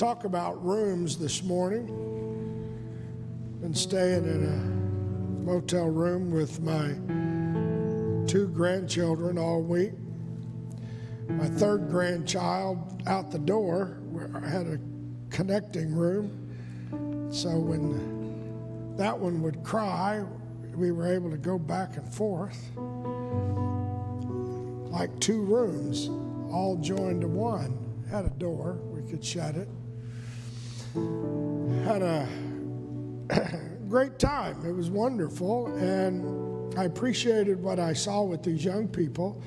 talk about rooms this morning. Been staying in a motel room with my two grandchildren all week. My third grandchild out the door, I had a connecting room. So when that one would cry, we were able to go back and forth like two rooms, all joined to one. Had a door, we could shut it. Had a great time. It was wonderful, and I appreciated what I saw with these young people.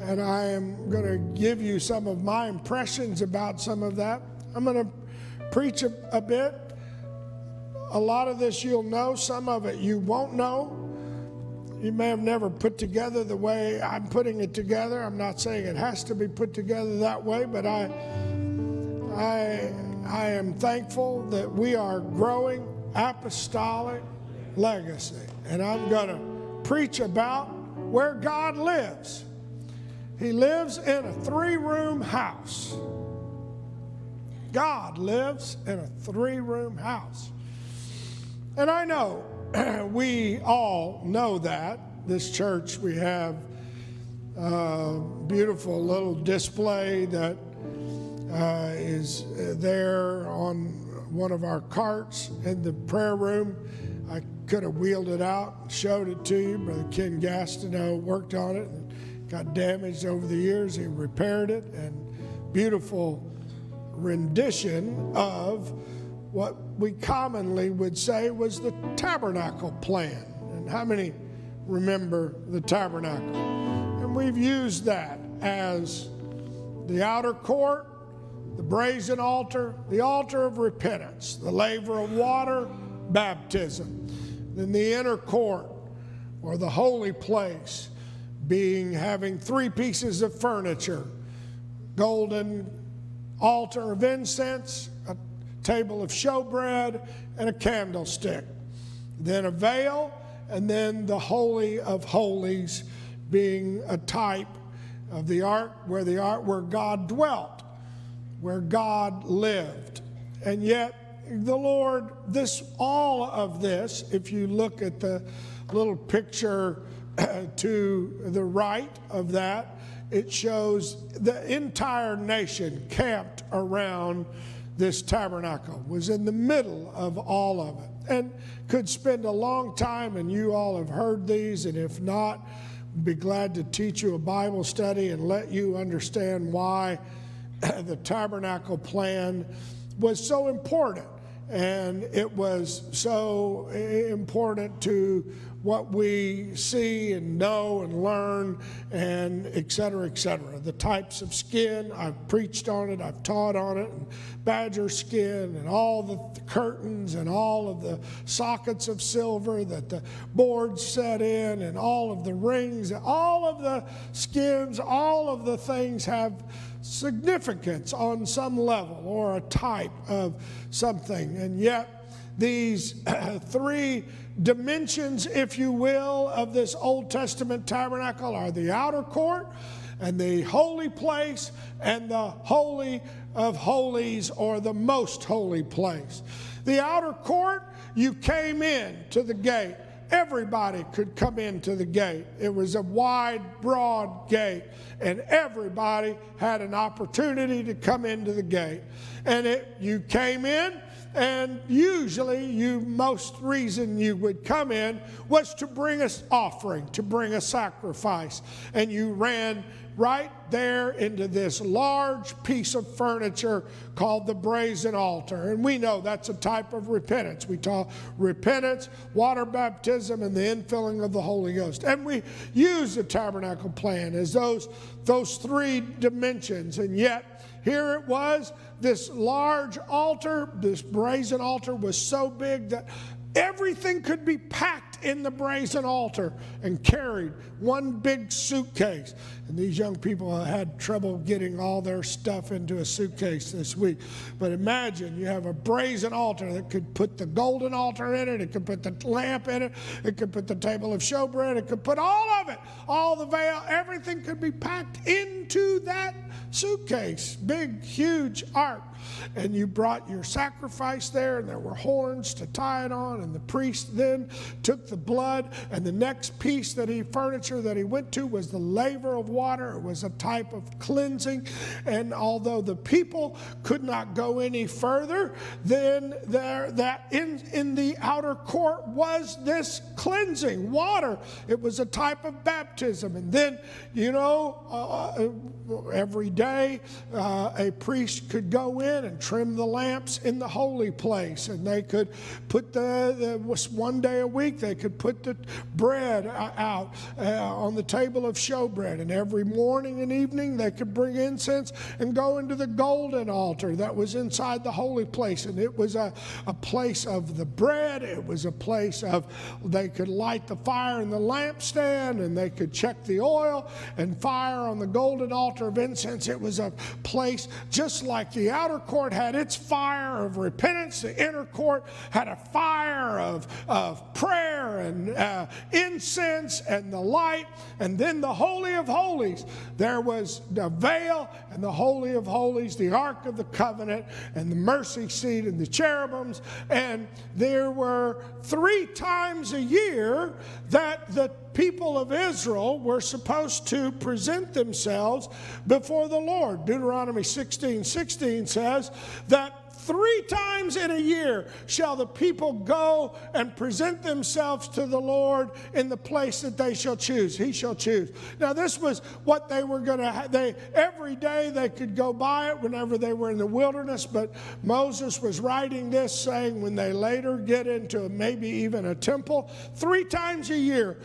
And I am going to give you some of my impressions about some of that. I'm going to preach a, a bit. A lot of this you'll know, some of it you won't know. You may have never put together the way I'm putting it together. I'm not saying it has to be put together that way, but I, I, I am thankful that we are growing apostolic legacy. And I'm going to preach about where God lives. He lives in a three room house. God lives in a three room house. And I know we all know that. This church, we have a beautiful little display that uh, is there on one of our carts in the prayer room. I could have wheeled it out showed it to you. Brother Ken Gastineau worked on it and got damaged over the years. He repaired it and beautiful rendition of what we commonly would say was the tabernacle plan. And how many remember the tabernacle? And we've used that as the outer court, the brazen altar, the altar of repentance, the laver of water, baptism. Then the inner court, or the holy place, being having three pieces of furniture golden altar of incense, a table of showbread, and a candlestick. Then a veil, and then the Holy of Holies being a type of the ark where the ark where God dwelt, where God lived. And yet the Lord, this all of this, if you look at the little picture uh, to the right of that, it shows the entire nation camped around this tabernacle, was in the middle of all of it, and could spend a long time. And you all have heard these, and if not, be glad to teach you a Bible study and let you understand why the tabernacle plan was so important. And it was so important to what we see and know and learn and et cetera, et cetera. The types of skin, I've preached on it, I've taught on it, and badger skin and all the curtains and all of the sockets of silver that the boards set in and all of the rings, all of the skins, all of the things have significance on some level or a type of something. And yet, these three dimensions, if you will, of this Old Testament tabernacle are the outer court and the holy place and the holy of holies or the most holy place. The outer court, you came in to the gate. Everybody could come into the gate. It was a wide, broad gate, and everybody had an opportunity to come into the gate. And it, you came in, and usually, you most reason you would come in was to bring us offering, to bring a sacrifice. And you ran right there into this large piece of furniture called the brazen altar. And we know that's a type of repentance. We talk repentance, water baptism, and the infilling of the Holy Ghost. And we use the tabernacle plan as those, those three dimensions. And yet, here it was, this large altar, this brazen altar was so big that everything could be packed in the brazen altar and carried one big suitcase. And these young people had trouble getting all their stuff into a suitcase this week. But imagine you have a brazen altar that could put the golden altar in it, it could put the lamp in it, it could put the table of showbread, it could put all of it, all the veil, everything could be packed into that suitcase, big, huge ark. And you brought your sacrifice there, and there were horns to tie it on. And the priest then took the blood, and the next piece that he furniture that he went to was the laver of water. It was a type of cleansing. And although the people could not go any further, then there that in, in the outer court was this cleansing water. It was a type of baptism. And then, you know, uh, every day uh, a priest could go in and trim the lamps in the holy place. And they could put the, the one day a week, they could put the bread out uh, on the table of showbread. And every morning and evening, they could bring incense and go into the golden altar that was inside the holy place. And it was a, a place of the bread, it was a place of they could light the fire in the lampstand and they could check the oil and fire on the golden altar of incense. It was a place just like the outer court had its fire of repentance, the inner court had a fire of, of prayer and uh, incense and the light. And then the Holy of Holies, there was the veil and the Holy of Holies, the Ark of the Covenant, and the mercy seat and the cherubims. And there were three times a year that the people of Israel were supposed to present themselves before the Lord. Deuteronomy 16 16 says that Three times in a year shall the people go and present themselves to the Lord in the place that they shall choose. He shall choose. Now, this was what they were going to have. They, every day they could go by it whenever they were in the wilderness, but Moses was writing this saying when they later get into maybe even a temple, three times a year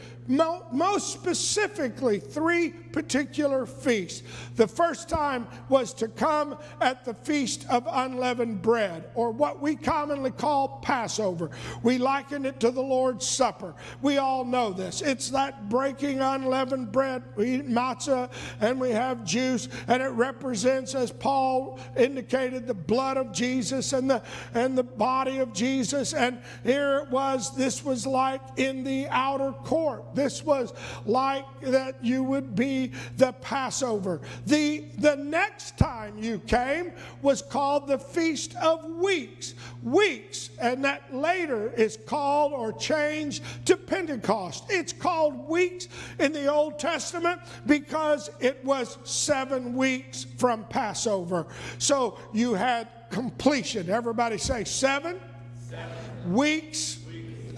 most specifically, three particular feasts. The first time was to come at the Feast of Unleavened Bread, or what we commonly call Passover. We liken it to the Lord's Supper. We all know this. It's that breaking unleavened bread. We eat matzah and we have juice, and it represents, as Paul indicated, the blood of Jesus and the, and the body of Jesus. And here it was, this was like in the outer court. This was like that you would be the Passover. The, the next time you came was called the Feast of Weeks. Weeks, and that later is called or changed to Pentecost. It's called weeks in the Old Testament because it was seven weeks from Passover. So you had completion. Everybody say seven, seven. weeks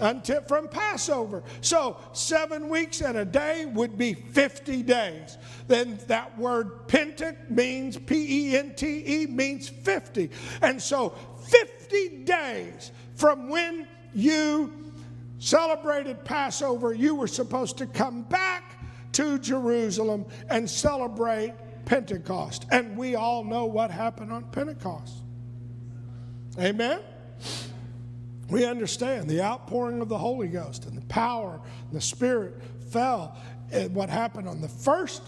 until from Passover. So seven weeks and a day would be 50 days. Then that word pentek means P E N T E means 50. And so 50 days from when you celebrated Passover, you were supposed to come back to Jerusalem and celebrate Pentecost. And we all know what happened on Pentecost. Amen? We understand the outpouring of the Holy Ghost and the power and the Spirit fell. What happened on the first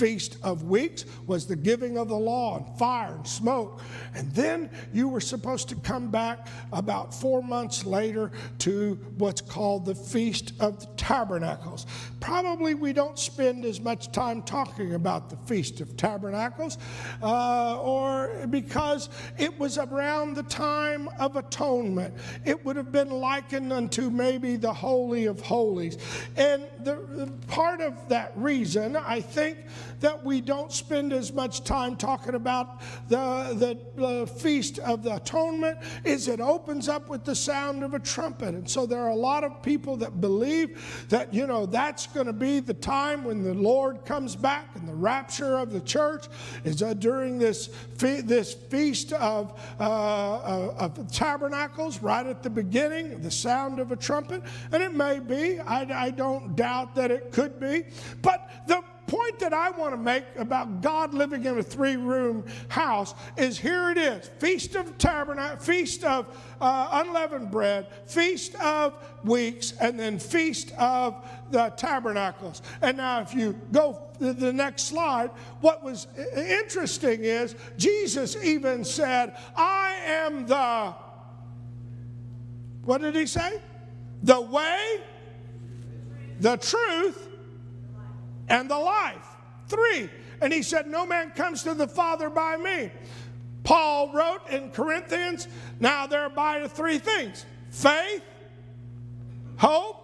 Feast of Weeks was the giving of the law and fire and smoke. And then you were supposed to come back about four months later to what's called the Feast of the Tabernacles. Probably we don't spend as much time talking about the Feast of Tabernacles, uh, or because it was around the time of atonement. It would have been likened unto maybe the Holy of Holies. And the, the part of that reason, I think, that we don't spend as much time talking about the, the, the Feast of the Atonement is it opens up with the sound of a trumpet. And so there are a lot of people that believe that, you know, that's going to be the time when the Lord comes back and the rapture of the church is uh, during this, fe- this feast of, uh, uh, of tabernacles right at the beginning, the sound of a trumpet. And it may be, I, I don't doubt that it could be. But the point that I want to make about God living in a three room house is here it is Feast of Tabernacle, Feast of uh, Unleavened Bread, Feast of Weeks, and then Feast of the Tabernacles. And now, if you go to the next slide, what was interesting is Jesus even said, I am the, what did he say? The way, the truth, and the life. three. And he said, No man comes to the Father by me. Paul wrote in Corinthians, Now there abide three things faith, hope,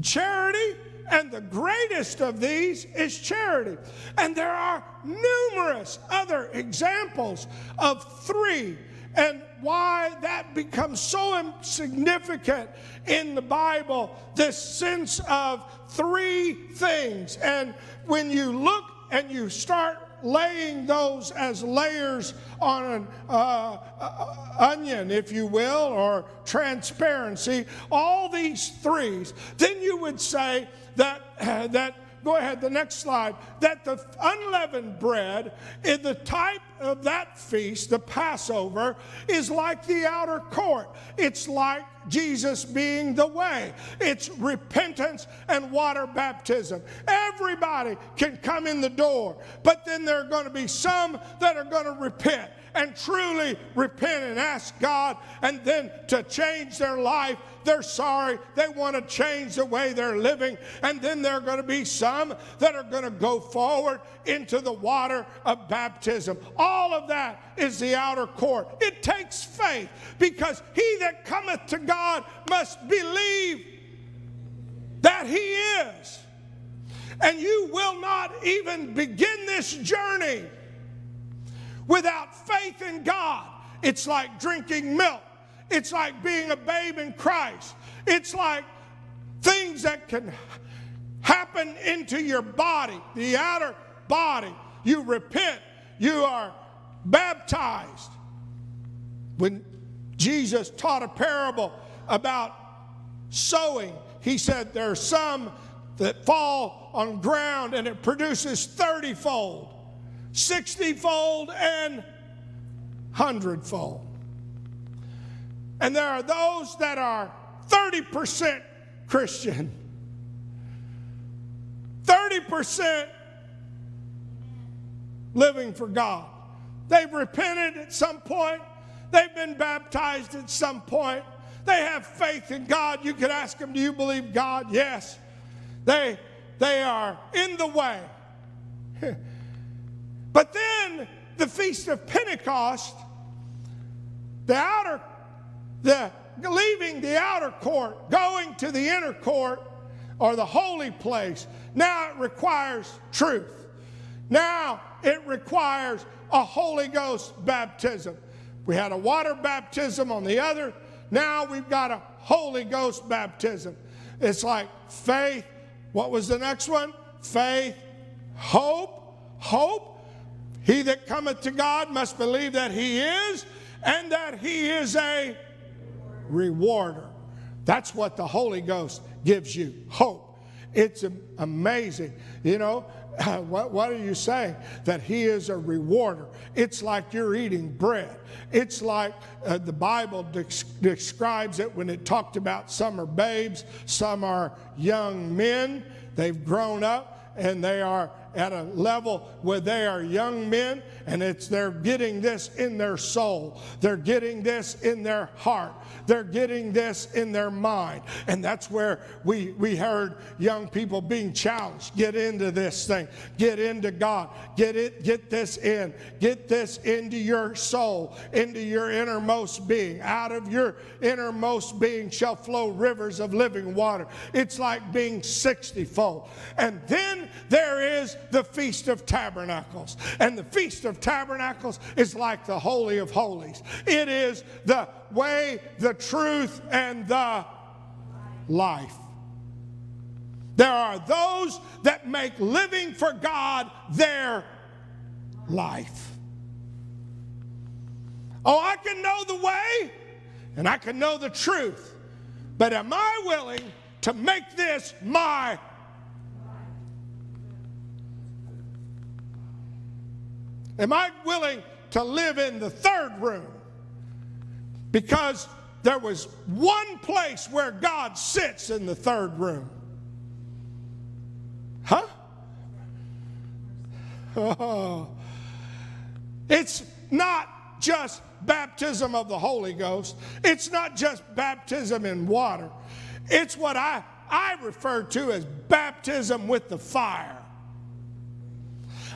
charity, and the greatest of these is charity. And there are numerous other examples of three and why that becomes so significant in the Bible this sense of three things. And when you look and you start laying those as layers on an uh, uh, onion, if you will, or transparency, all these threes, then you would say that, uh, that go ahead, the next slide, that the unleavened bread in the type of that feast, the Passover, is like the outer court. It's like Jesus being the way. It's repentance and water baptism. Everybody can come in the door, but then there are going to be some that are going to repent and truly repent and ask God and then to change their life. They're sorry. They want to change the way they're living. And then there are going to be some that are going to go forward into the water of baptism. All of that is the outer court. It takes faith because he that cometh to God must believe that he is. And you will not even begin this journey without faith in God. It's like drinking milk. It's like being a babe in Christ. It's like things that can happen into your body, the outer body. You repent, you are baptized. When Jesus taught a parable about sowing, he said there are some that fall on ground and it produces 30 fold, 60 fold, and hundredfold. And there are those that are 30% Christian, 30% living for God. They've repented at some point, they've been baptized at some point, they have faith in God. You could ask them, Do you believe God? Yes. They, they are in the way. but then the Feast of Pentecost, the outer, the leaving the outer court, going to the inner court or the holy place, now it requires truth. Now it requires a Holy Ghost baptism. We had a water baptism on the other. Now we've got a Holy Ghost baptism. It's like faith. What was the next one? Faith, hope, hope. He that cometh to God must believe that He is and that He is a rewarder. That's what the Holy Ghost gives you hope. It's amazing. You know, what, what are you saying? That He is a rewarder. It's like you're eating bread. It's like uh, the Bible de- describes it when it talked about some are babes, some are young men. They've grown up and they are at a level where they are young men and it's they're getting this in their soul. They're getting this in their heart. They're getting this in their mind. And that's where we, we heard young people being challenged. Get into this thing. Get into God. Get it, get this in. Get this into your soul, into your innermost being. Out of your innermost being shall flow rivers of living water. It's like being 60 fold. And then there is the Feast of Tabernacles. And the Feast of Tabernacles is like the Holy of Holies. It is the way, the truth, and the life. There are those that make living for God their life. Oh, I can know the way and I can know the truth, but am I willing to make this my Am I willing to live in the third room? Because there was one place where God sits in the third room. Huh? Oh. It's not just baptism of the Holy Ghost. It's not just baptism in water. It's what I, I refer to as baptism with the fire.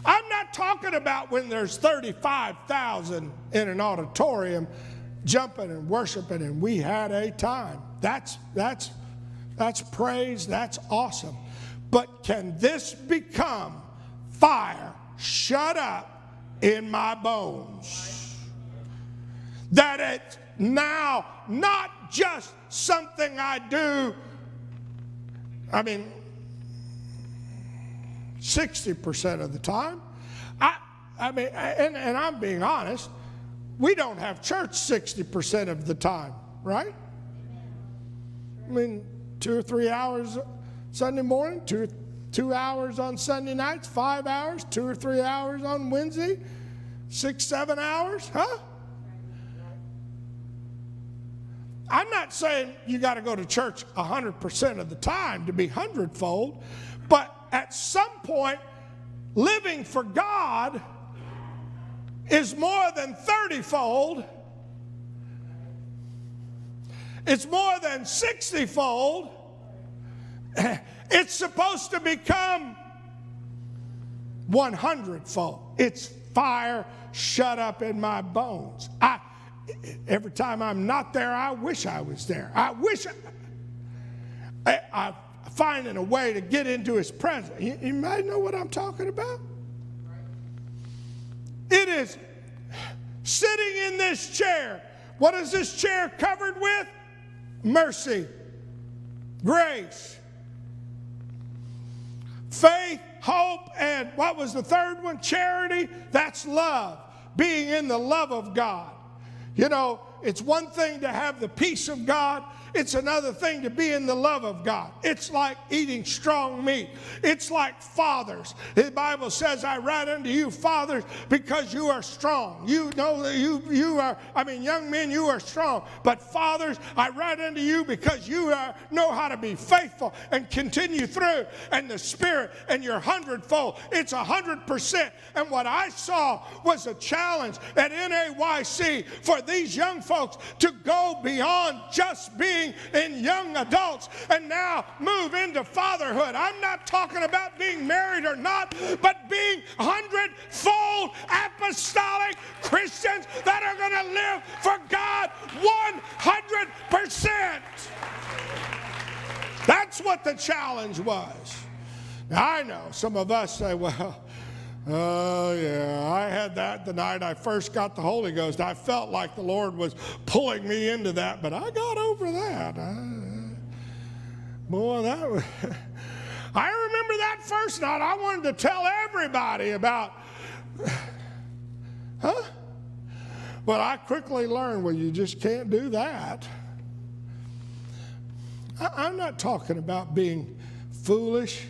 I'm not talking about when there's 35,000 in an auditorium jumping and worshiping and we had a time. That's that's that's praise, that's awesome. But can this become fire shut up in my bones? That it's now not just something I do. I mean, 60% of the time. I, I mean, and, and I'm being honest, we don't have church 60% of the time, right? I mean, two or three hours Sunday morning, two, two hours on Sunday nights, five hours, two or three hours on Wednesday, six, seven hours, huh? I'm not saying you got to go to church 100% of the time to be hundredfold, but at some point, living for God is more than 30 fold, it's more than 60 fold. It's supposed to become 100 fold. It's fire shut up in my bones. I, every time I'm not there, I wish I was there. I wish I, I, I finding a way to get into his presence. You, you might know what I'm talking about. It is sitting in this chair. What is this chair covered with? Mercy, grace, faith, hope, and what was the third one? Charity. That's love, being in the love of God. You know, it's one thing to have the peace of God, it's another thing to be in the love of God. It's like eating strong meat. It's like fathers. The Bible says, I write unto you, fathers, because you are strong. You know that you, you are, I mean, young men, you are strong. But fathers, I write unto you because you are, know how to be faithful and continue through. And the Spirit and your hundredfold, it's a hundred percent. And what I saw was a challenge at NAYC for these young folks to go beyond just being in young adults and now move into fatherhood. I'm not talking about being married or not, but being hundredfold apostolic Christians that are going to live for God 100%. That's what the challenge was. Now, I know some of us say, well, Oh, yeah. I had that the night I first got the Holy Ghost. I felt like the Lord was pulling me into that, but I got over that. I, boy, that was. I remember that first night. I wanted to tell everybody about. Huh? But I quickly learned well, you just can't do that. I, I'm not talking about being foolish,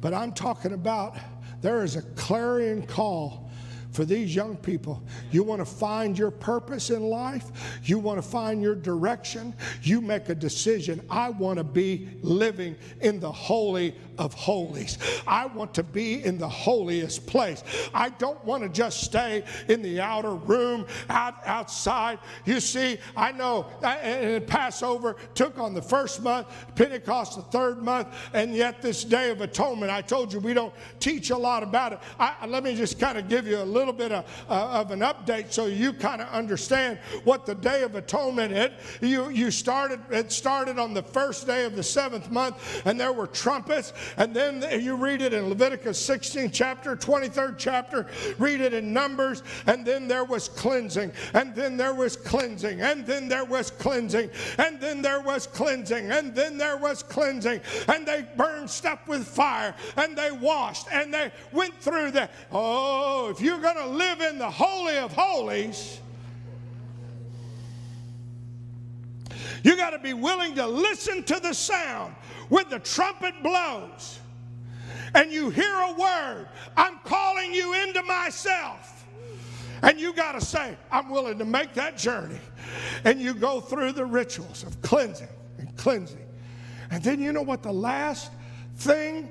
but I'm talking about there is a clarion call for these young people. You want to find your purpose in life, you want to find your direction, you make a decision. I want to be living in the holy of holies. I want to be in the holiest place. I don't want to just stay in the outer room out outside. You see, I know and Passover took on the first month, Pentecost the third month, and yet this day of atonement, I told you we don't teach a lot about it. I, let me just kind of give you a little bit of, uh, of an update so you kind of understand what the day of atonement is. You, you started, it started on the first day of the seventh month, and there were trumpets and then you read it in Leviticus 16 chapter, 23rd chapter, read it in Numbers, and then there was cleansing, and then there was cleansing, and then there was cleansing, and then there was cleansing, and then there was cleansing, and they burned stuff with fire, and they washed, and they went through the. Oh, if you're going to live in the Holy of Holies, You got to be willing to listen to the sound when the trumpet blows and you hear a word. I'm calling you into myself. And you got to say, I'm willing to make that journey. And you go through the rituals of cleansing and cleansing. And then you know what the last thing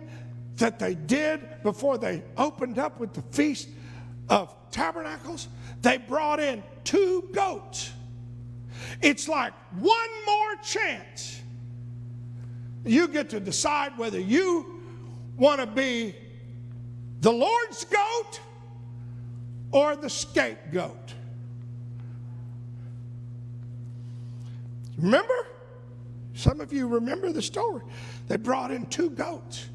that they did before they opened up with the Feast of Tabernacles? They brought in two goats. It's like one more chance. You get to decide whether you want to be the Lord's goat or the scapegoat? Remember? Some of you remember the story. They brought in two goats.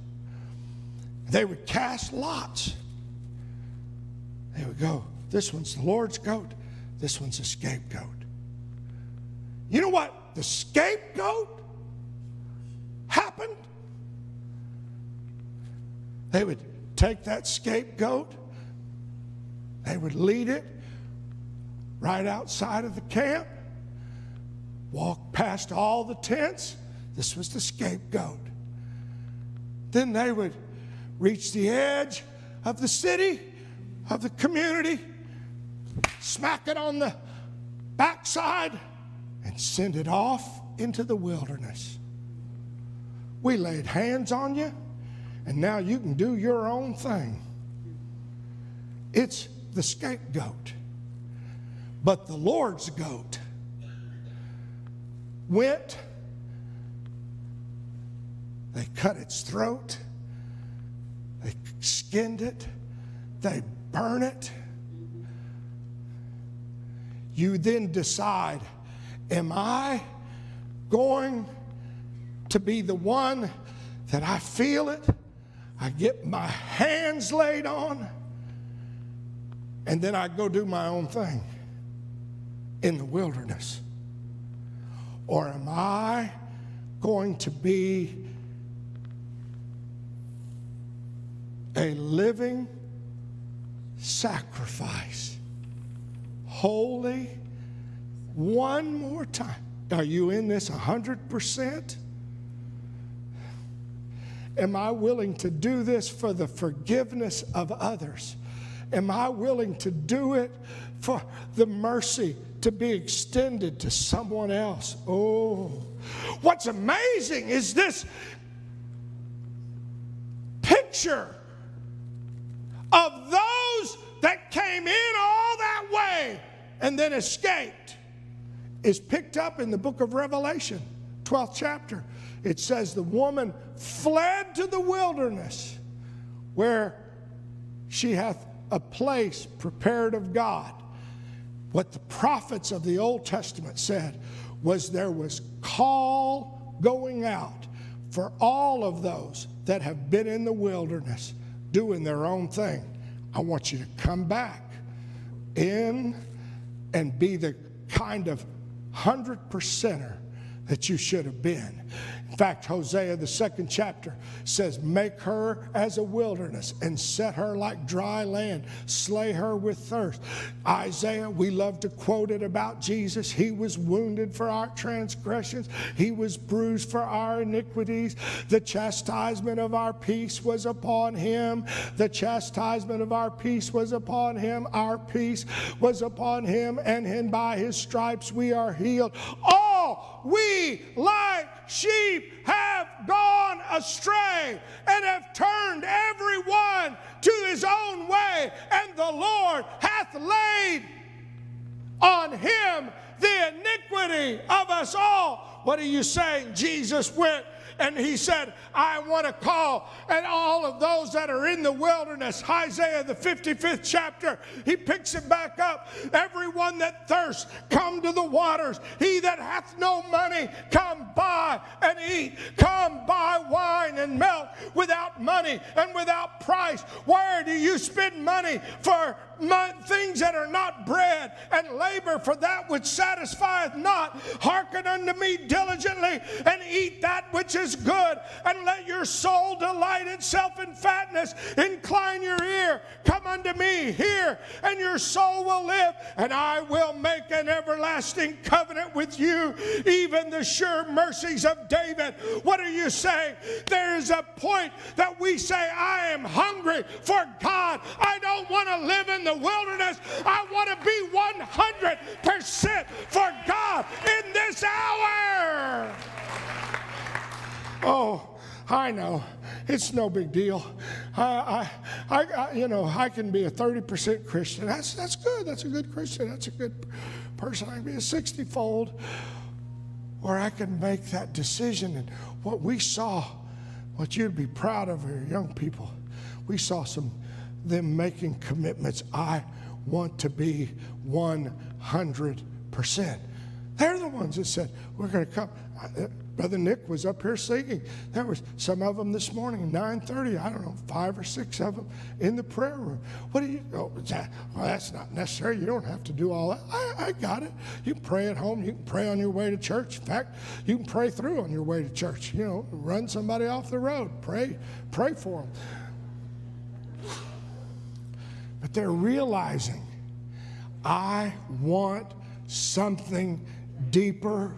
They would cast lots. They would go, this one's the Lord's goat, this one's a scapegoat. You know what? The scapegoat happened. They would take that scapegoat, they would lead it right outside of the camp, walk past all the tents. This was the scapegoat. Then they would reach the edge of the city, of the community, smack it on the backside, and send it off into the wilderness. We laid hands on you, and now you can do your own thing. It's the scapegoat. But the Lord's goat went, they cut its throat, they skinned it, they burn it. You then decide, am I going to be the one that I feel it? I get my hands laid on, and then I go do my own thing in the wilderness? Or am I going to be a living sacrifice? Holy, one more time. Are you in this 100%? Am I willing to do this for the forgiveness of others? Am I willing to do it for the mercy to be extended to someone else? Oh, what's amazing is this picture that came in all that way and then escaped is picked up in the book of Revelation, 12th chapter. It says the woman fled to the wilderness where she hath a place prepared of God. What the prophets of the Old Testament said was there was call going out for all of those that have been in the wilderness doing their own thing. I want you to come back in and be the kind of hundred percenter that you should have been. In fact, Hosea, the second chapter, says, Make her as a wilderness and set her like dry land, slay her with thirst. Isaiah, we love to quote it about Jesus. He was wounded for our transgressions, he was bruised for our iniquities. The chastisement of our peace was upon him. The chastisement of our peace was upon him. Our peace was upon him, and by his stripes we are healed. All we like sheep have gone astray and have turned everyone to his own way, and the Lord hath laid on him the iniquity of us all. What are you saying? Jesus went and he said, I want to call and all of those that are in the wilderness. Isaiah, the 55th chapter, he picks it back up. Everyone that thirsts, come to the waters. He that hath no money, come buy and eat. Come buy wine and milk without money and without price. Where do you spend money for things that are not bread and labor for that which satisfieth not? Hearken unto me diligently and eat that which is good, and let your soul delight itself in fatness. Incline your ear, come unto me, hear, and your soul will live, and I will make an everlasting covenant with you, even the sure mercies of David. What are you saying? There is a point that we say, I am hungry for God. I don't want to live in the wilderness. I want to be 100% for God in this hour. Oh, I know. It's no big deal. I, I, I, you know, I can be a 30% Christian. That's, that's good. That's a good Christian. That's a good person. I can be a 60 fold. Or I can make that decision. And what we saw, what you'd be proud of your young people, we saw some them making commitments. I want to be 100%. They're the ones that said, We're going to come. Uh, Brother Nick was up here singing. There was some of them this morning, 9:30. I don't know, five or six of them in the prayer room. What do you? Oh, that, well, that's not necessary. You don't have to do all that. I, I got it. You pray at home. You can pray on your way to church. In fact, you can pray through on your way to church. You know, run somebody off the road. Pray, pray for them. But they're realizing, I want something deeper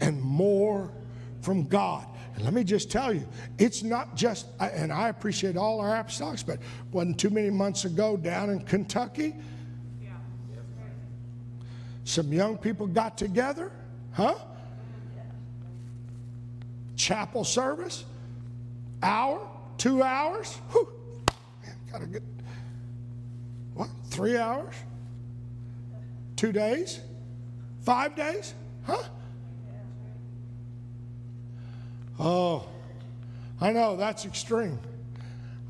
and more from God. And let me just tell you, it's not just, and I appreciate all our apostolics, but wasn't too many months ago down in Kentucky, some young people got together, huh? Chapel service, hour, two hours, whew, gotta get, what, three hours? Two days? Five days? Huh? Oh, I know that's extreme.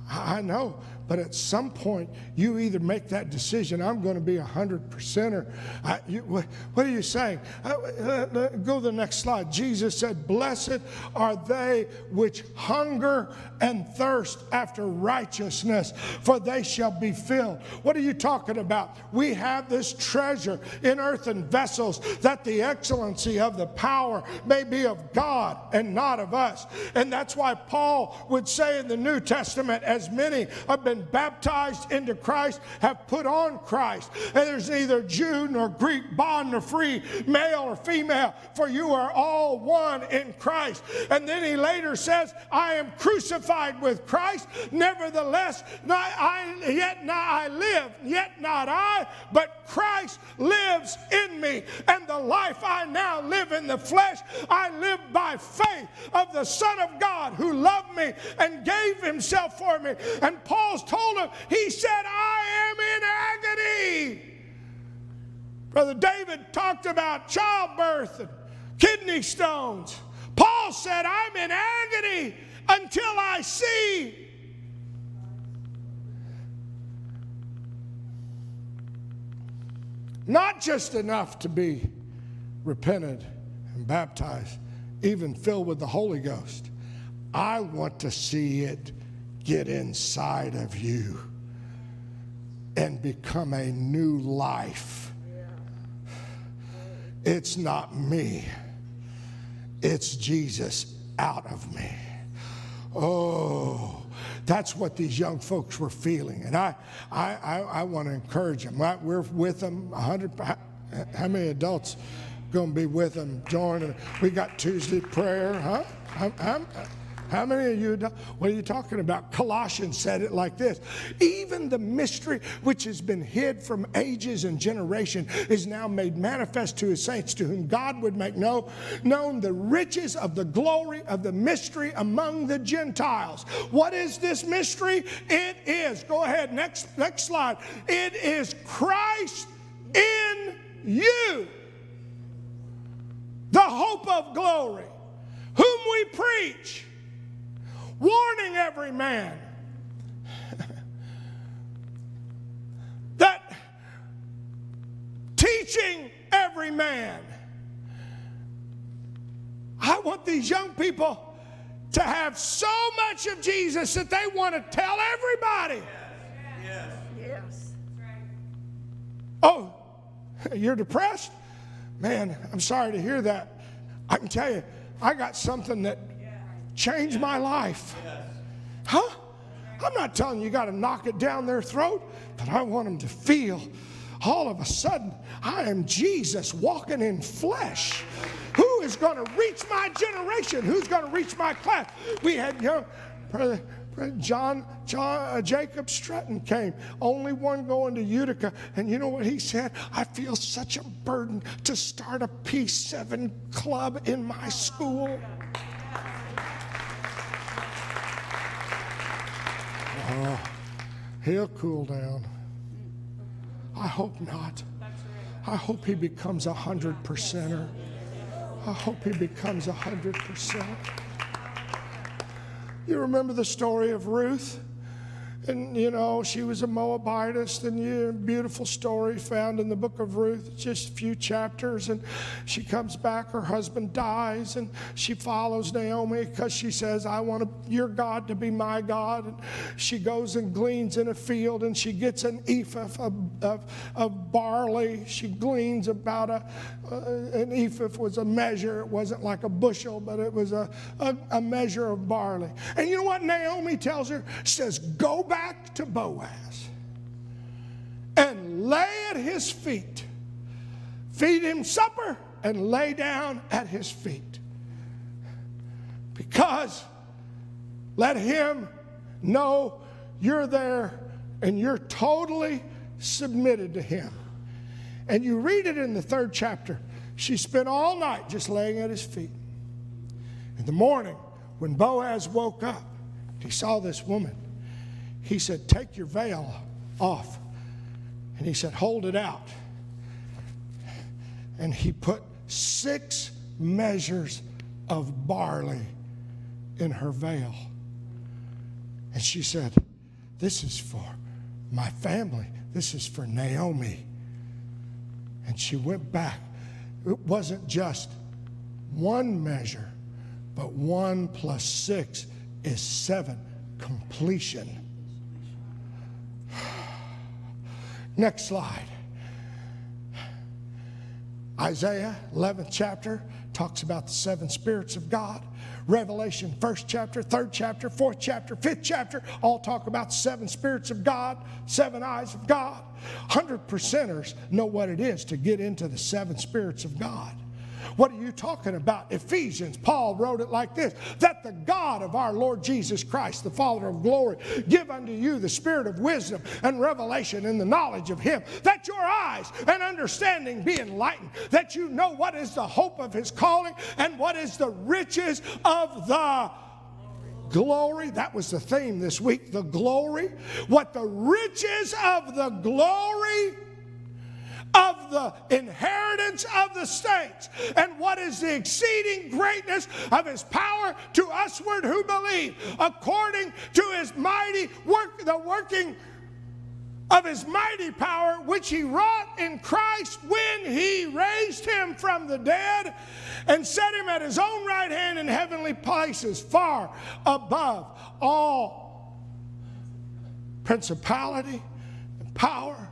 I know. But at some point, you either make that decision, I'm going to be a 100%er. I, you, what, what, are you saying? Uh, uh, uh, go to the next slide. Jesus said, Blessed are they which hunger and thirst after righteousness, for they shall be filled. What are you talking about? We have this treasure in earthen vessels that the excellency of the power may be of God and not of us. And that's why Paul would say in the New Testament, as many have been been baptized into Christ have put on Christ. And there's neither Jew nor Greek, bond nor free, male or female, for you are all one in Christ. And then he later says, I am crucified with Christ. Nevertheless, not I, yet not I live, yet not I, but Christ lives in me. And the life I now live in the flesh, I live by faith of the Son of God who loved me and gave himself for me. And Paul's told him, he said, I am in agony. Brother David talked about childbirth and kidney stones. Paul said, I'm in agony until I see. Not just enough to be repented and baptized, even filled with the Holy Ghost. I want to see it get inside of you and become a new life. It's not me, it's Jesus out of me. Oh, that's what these young folks were feeling. And I, I, I, I want to encourage them. We're with them 100. How many adults going to be with them? Joining. We got Tuesday prayer, huh? I'm, I'm, how many of you, what are you talking about? Colossians said it like this Even the mystery which has been hid from ages and generation is now made manifest to his saints, to whom God would make know, known the riches of the glory of the mystery among the Gentiles. What is this mystery? It is, go ahead, next, next slide. It is Christ in you, the hope of glory, whom we preach warning every man that teaching every man. I want these young people to have so much of Jesus that they want to tell everybody. Yes. Yes. Oh, you're depressed? Man, I'm sorry to hear that. I can tell you, I got something that changed my life. Huh? I'm not telling you you got to knock it down their throat, but I want them to feel all of a sudden I am Jesus walking in flesh. Who is going to reach my generation? Who's going to reach my class? We had young brother, John, John uh, Jacob Stratton came, only one going to Utica, and you know what he said? I feel such a burden to start a P7 club in my school. Oh, he'll cool down. I hope not. I hope he becomes a hundred percenter. I hope he becomes a hundred percent. You remember the story of Ruth? And you know, she was a Moabitess, and you beautiful story found in the book of Ruth, just a few chapters. And she comes back, her husband dies, and she follows Naomi because she says, I want your God to be my God. And she goes and gleans in a field, and she gets an ephah of, of, of barley. She gleans about a, uh, an ephah was a measure. It wasn't like a bushel, but it was a, a, a measure of barley. And you know what Naomi tells her? She says, Go back back to Boaz and lay at his feet, feed him supper, and lay down at his feet. Because let him know you're there and you're totally submitted to him. And you read it in the third chapter. She spent all night just laying at his feet. In the morning, when Boaz woke up, he saw this woman he said, Take your veil off. And he said, Hold it out. And he put six measures of barley in her veil. And she said, This is for my family. This is for Naomi. And she went back. It wasn't just one measure, but one plus six is seven completion. Next slide. Isaiah, 11th chapter, talks about the seven spirits of God. Revelation, first chapter, third chapter, fourth chapter, fifth chapter, all talk about seven spirits of God, seven eyes of God. 100 percenters know what it is to get into the seven spirits of God. What are you talking about? Ephesians, Paul wrote it like this that the God of our Lord Jesus Christ, the Father of glory, give unto you the spirit of wisdom and revelation in the knowledge of Him, that your eyes and understanding be enlightened, that you know what is the hope of His calling and what is the riches of the glory. That was the theme this week the glory. What the riches of the glory of the inheritance of the saints, and what is the exceeding greatness of his power to usward who believe, according to his mighty work, the working of his mighty power, which he wrought in Christ when he raised him from the dead and set him at his own right hand in heavenly places, far above all principality and power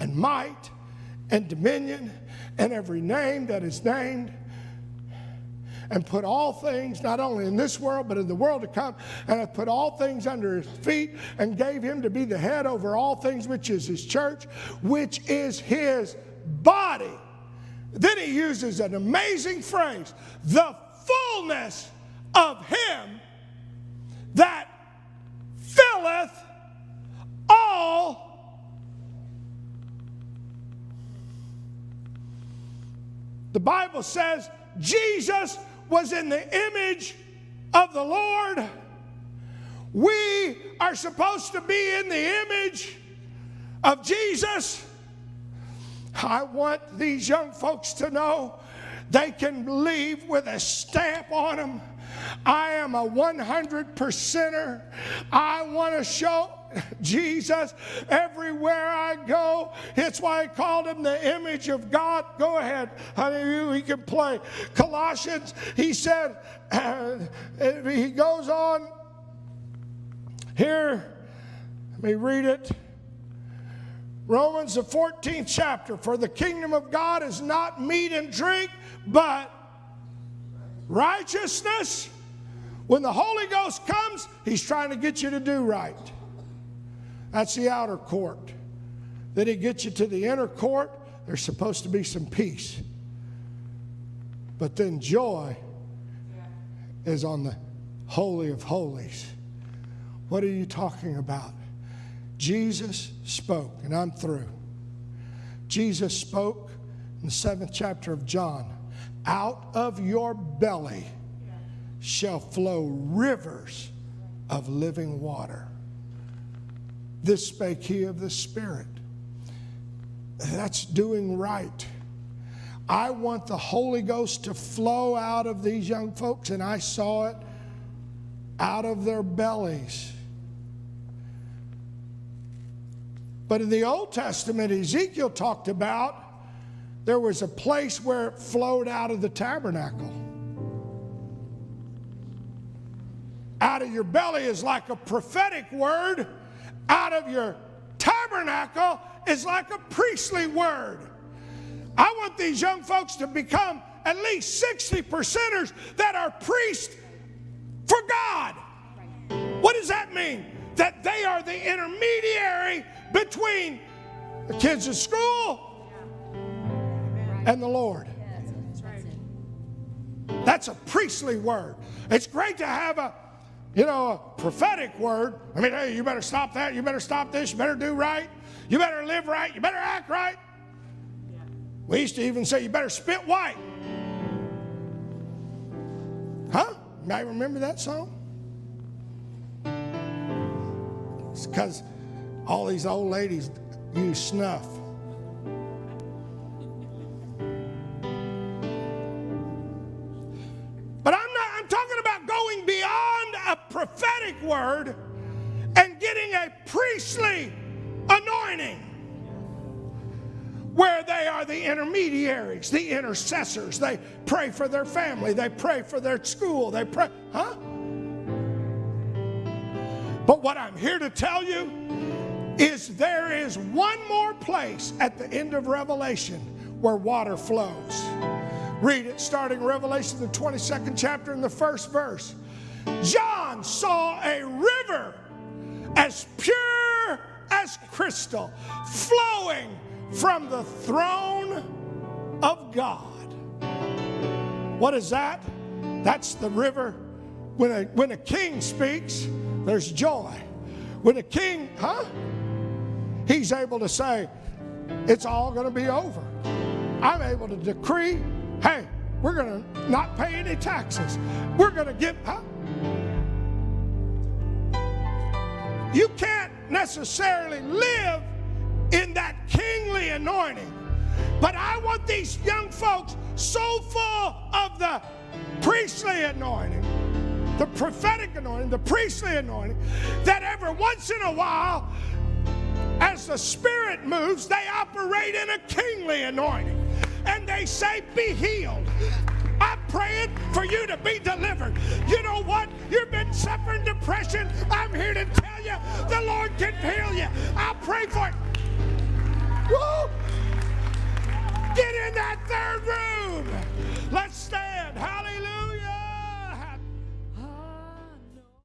and might and dominion and every name that is named and put all things, not only in this world, but in the world to come, and hath put all things under his feet, and gave him to be the head over all things, which is his church, which is his body. Then he uses an amazing phrase the fullness of him that filleth all The Bible says Jesus was in the image of the Lord. We are supposed to be in the image of Jesus. I want these young folks to know they can leave with a stamp on them. I am a 100 percenter. I want to show Jesus everywhere I go. It's why I called him the image of God. Go ahead, honey, we can play. Colossians, he said, uh, he goes on here. Let me read it. Romans, the 14th chapter. For the kingdom of God is not meat and drink, but righteousness. When the Holy Ghost comes, He's trying to get you to do right. That's the outer court. Then he gets you to the inner court. There's supposed to be some peace. But then joy is on the Holy of Holies. What are you talking about? Jesus spoke, and I'm through. Jesus spoke in the seventh chapter of John out of your belly shall flow rivers of living water. This spake he of the Spirit. That's doing right. I want the Holy Ghost to flow out of these young folks, and I saw it out of their bellies. But in the Old Testament, Ezekiel talked about there was a place where it flowed out of the tabernacle. Out of your belly is like a prophetic word, out of your tabernacle is like a priestly word. I want these young folks to become at least 60 percenters that are priests for God. What does that mean? That they are the intermediary between the kids at school and the Lord. That's a priestly word. It's great to have a, you know, a prophetic word. I mean, hey, you better stop that. You better stop this. You better do right. You better live right. You better act right. We used to even say, you better spit white. Huh? I remember that song? It's because all these old ladies use snuff. Word and getting a priestly anointing where they are the intermediaries, the intercessors. They pray for their family, they pray for their school, they pray, huh? But what I'm here to tell you is there is one more place at the end of Revelation where water flows. Read it starting Revelation, the 22nd chapter, in the first verse. John saw a river as pure as crystal flowing from the throne of God. What is that? That's the river. When a, when a king speaks, there's joy. When a king, huh? He's able to say, it's all going to be over. I'm able to decree, hey, we're going to not pay any taxes. We're going to give, huh? You can't necessarily live in that kingly anointing. But I want these young folks so full of the priestly anointing, the prophetic anointing, the priestly anointing, that every once in a while, as the Spirit moves, they operate in a kingly anointing. And they say, Be healed. Praying for you to be delivered. You know what? You've been suffering depression. I'm here to tell you the Lord can heal you. I'll pray for it. Woo! Get in that third room. Let's stand. Hallelujah.